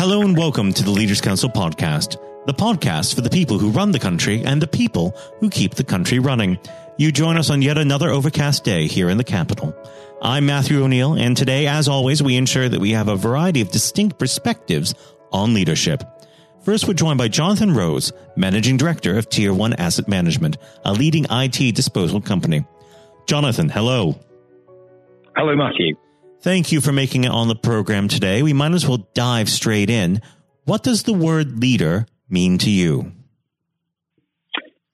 Hello and welcome to the Leaders Council podcast, the podcast for the people who run the country and the people who keep the country running. You join us on yet another overcast day here in the capital. I'm Matthew O'Neill, and today, as always, we ensure that we have a variety of distinct perspectives on leadership. First, we're joined by Jonathan Rose, Managing Director of Tier 1 Asset Management, a leading IT disposal company. Jonathan, hello. Hello, Matthew. Thank you for making it on the program today. We might as well dive straight in. What does the word leader mean to you?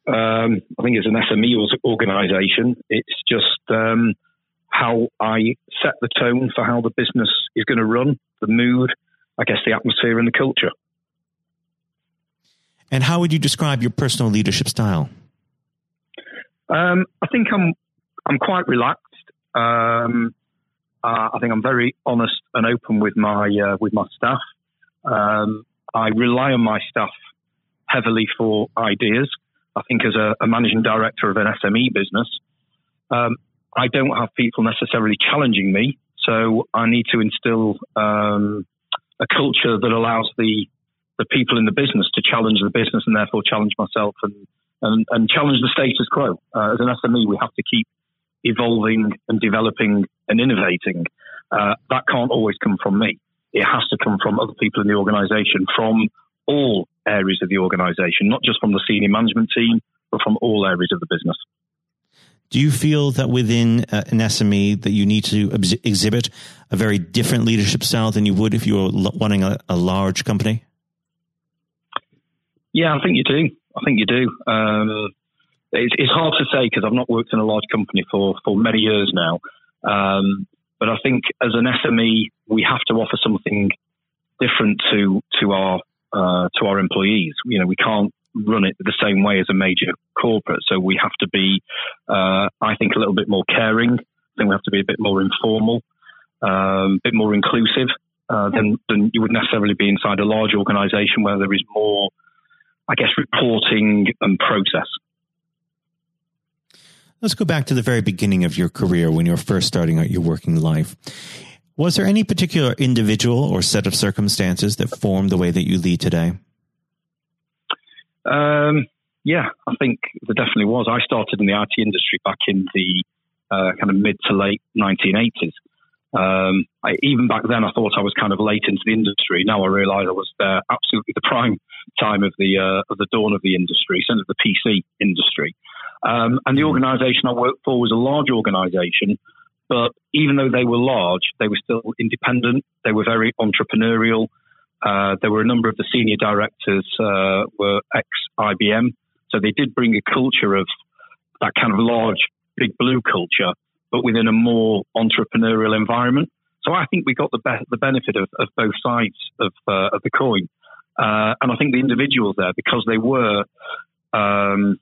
Um, I think it's an SME organization, it's just um, how I set the tone for how the business is going to run, the mood, I guess the atmosphere and the culture. And how would you describe your personal leadership style? Um, I think I'm I'm quite relaxed. Um, uh, I think I'm very honest and open with my uh, with my staff. Um, I rely on my staff heavily for ideas. I think as a, a managing director of an SME business, um, I don't have people necessarily challenging me, so I need to instill um, a culture that allows the the people in the business to challenge the business and therefore challenge myself and and, and challenge the status quo. Uh, as an SME, we have to keep evolving and developing and innovating. Uh, that can't always come from me. It has to come from other people in the organisation, from all areas of the organisation, not just from the senior management team, but from all areas of the business. Do you feel that within uh, an SME that you need to ex- exhibit a very different leadership style than you would if you were running a, a large company? Yeah, I think you do. I think you do. Um, it's, it's, hard to say because I've not worked in a large company for, for many years now. Um, but I think as an SME, we have to offer something different to to our uh, to our employees. You know, we can't run it the same way as a major corporate. So we have to be, uh, I think, a little bit more caring. I think we have to be a bit more informal, um, a bit more inclusive uh, than, than you would necessarily be inside a large organisation where there is more, I guess, reporting and process. Let's go back to the very beginning of your career when you were first starting out your working life. Was there any particular individual or set of circumstances that formed the way that you lead today? Um, yeah, I think there definitely was. I started in the IT industry back in the uh, kind of mid to late 1980s. Um, I, even back then, I thought I was kind of late into the industry. Now I realise I was there absolutely the prime time of the uh, of the dawn of the industry, certainly the PC industry. Um, and the mm. organisation I worked for was a large organisation, but even though they were large, they were still independent. They were very entrepreneurial. Uh, there were a number of the senior directors uh, were ex IBM, so they did bring a culture of that kind of large, big blue culture, but within a more entrepreneurial environment. So I think we got the be- the benefit of, of both sides of uh, of the coin, uh, and I think the individuals there because they were um,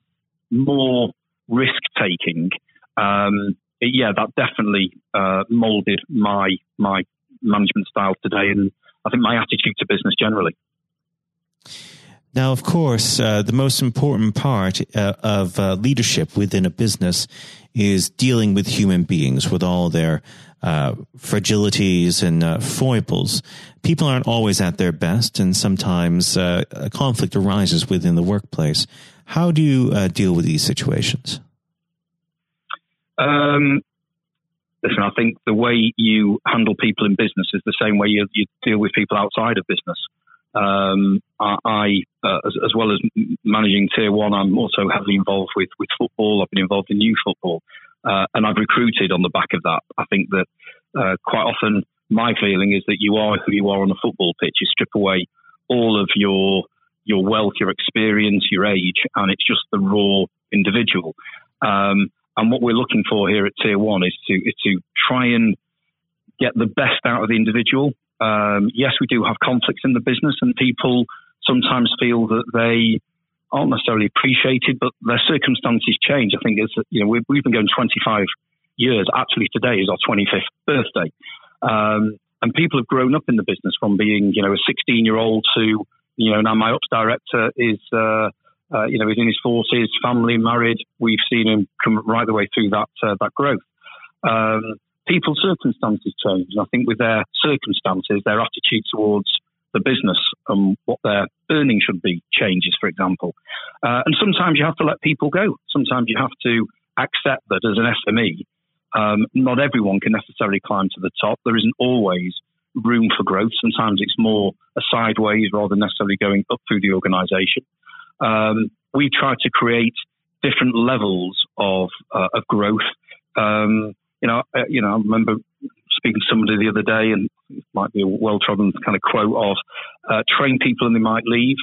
more risk taking. Um, yeah, that definitely uh, molded my my management style today, and I think my attitude to business generally. Now, of course, uh, the most important part uh, of uh, leadership within a business is dealing with human beings with all their uh, fragilities and uh, foibles. People aren't always at their best, and sometimes uh, a conflict arises within the workplace. How do you deal with these situations? Um, listen, I think the way you handle people in business is the same way you, you deal with people outside of business. Um, I, uh, as, as, well as managing Tier One, I'm also heavily involved with with football. I've been involved in youth football, uh, and I've recruited on the back of that. I think that uh, quite often my feeling is that you are who you are on a football pitch. You strip away all of your your wealth, your experience, your age, and it's just the raw individual. Um, and what we're looking for here at Tier One is to is to try and get the best out of the individual. Um, yes, we do have conflicts in the business, and people sometimes feel that they aren't necessarily appreciated, but their circumstances change. I think it's you know we've, we've been going 25 years. Actually, today is our 25th birthday, um, and people have grown up in the business from being you know a 16 year old to you know now my ops director is. Uh, uh, you know, he's in his forties, family, married. We've seen him come right the way through that uh, that growth. Um, people's circumstances change, and I think with their circumstances, their attitude towards the business and what their earnings should be changes, for example. Uh, and sometimes you have to let people go. Sometimes you have to accept that as an SME, um, not everyone can necessarily climb to the top. There isn't always room for growth. Sometimes it's more a sideways rather than necessarily going up through the organisation. Um, we try to create different levels of uh, of growth. Um, you know, uh, you know, I remember speaking to somebody the other day, and it might be a well-trodden kind of quote of uh, "train people and they might leave,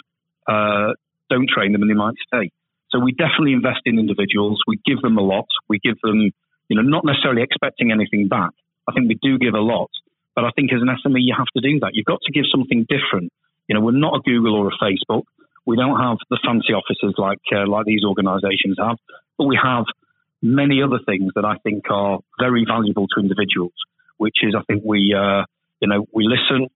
uh, don't train them and they might stay." So we definitely invest in individuals. We give them a lot. We give them, you know, not necessarily expecting anything back. I think we do give a lot, but I think as an SME you have to do that. You've got to give something different. You know, we're not a Google or a Facebook. We don't have the fancy offices like uh, like these organisations have, but we have many other things that I think are very valuable to individuals. Which is, I think we, uh, you know, we listen.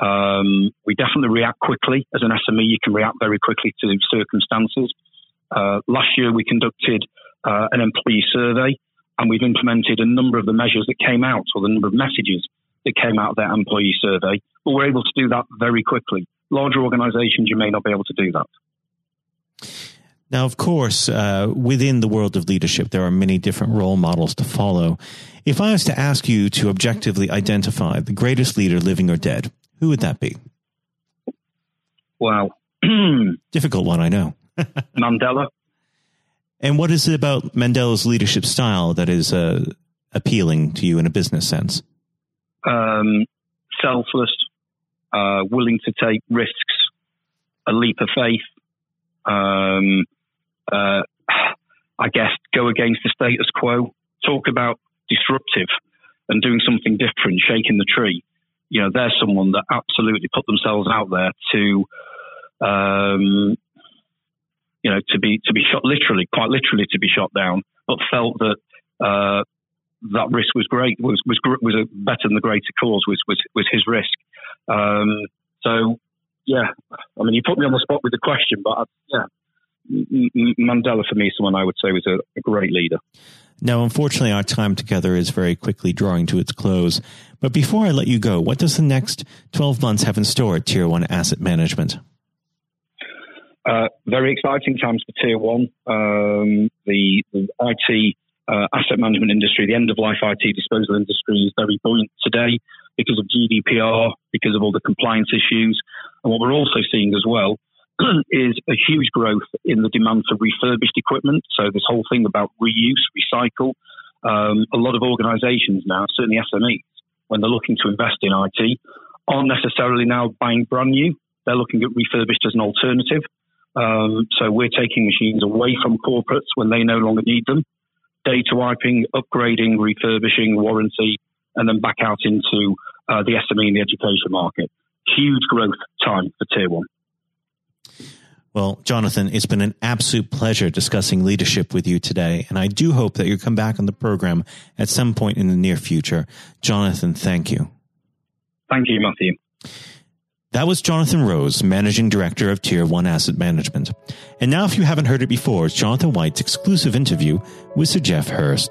Um, we definitely react quickly. As an SME, you can react very quickly to circumstances. Uh, last year, we conducted uh, an employee survey, and we've implemented a number of the measures that came out, or the number of messages that came out of that employee survey. But we're able to do that very quickly. Larger organisations, you may not be able to do that. Now, of course, uh, within the world of leadership, there are many different role models to follow. If I was to ask you to objectively identify the greatest leader, living or dead, who would that be? Wow. Difficult one, I know. Mandela. And what is it about Mandela's leadership style that is uh, appealing to you in a business sense? Um, selfless, uh, willing to take risks, a leap of faith. Um, uh, I guess go against the status quo. Talk about disruptive and doing something different, shaking the tree. You know, there's someone that absolutely put themselves out there to um, you know, to be to be shot literally, quite literally, to be shot down, but felt that uh, that risk was great, was was was a better than the greater cause was was was his risk. Um, so, yeah, I mean, you put me on the spot with the question, but I, yeah. Mandela for me is someone I would say was a, a great leader. Now, unfortunately, our time together is very quickly drawing to its close. But before I let you go, what does the next 12 months have in store at Tier 1 Asset Management? Uh, very exciting times for Tier 1. Um, the, the, IT uh, asset management industry, the end of life IT disposal industry is very buoyant today because of GDPR, because of all the compliance issues. And what we're also seeing as well is a huge growth in the demand for refurbished equipment. So, this whole thing about reuse, recycle. Um, a lot of organizations now, certainly SMEs, when they're looking to invest in IT, aren't necessarily now buying brand new. They're looking at refurbished as an alternative. Um, so we're taking machines away from corporates when they no longer need them, data wiping, upgrading, refurbishing, warranty, and then back out into uh, the SME and the education market. Huge growth time for Tier 1. Well, Jonathan, it's been an absolute pleasure discussing leadership with you today. And I do hope that you'll come back on the program at some point in the near future. Jonathan, thank you. Thank you, Matthew. That was Jonathan Rose, Managing Director of Tier 1 Asset Management. And now, if you haven't heard it before, it's Jonathan White's exclusive interview with Sir Geoff Hurst.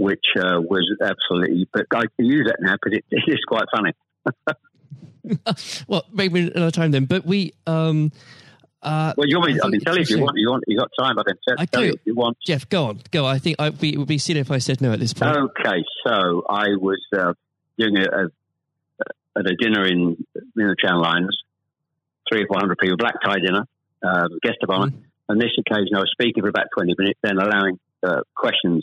which uh, was absolutely. But I can use that now because it, it is quite funny. well, maybe another time then. But we. Um, uh, well, you want me? I, I can tell you if you want. You want? You got time? I can tell, I tell you if you want. Geoff, go on, go. I think I, it would be silly if I said no at this point. Okay, so I was uh, doing a, a, at a dinner in, in the Channel Lines, three or four hundred people, black tie dinner, um, guest of honor. Mm. On this occasion, I was speaking for about twenty minutes, then allowing uh, questions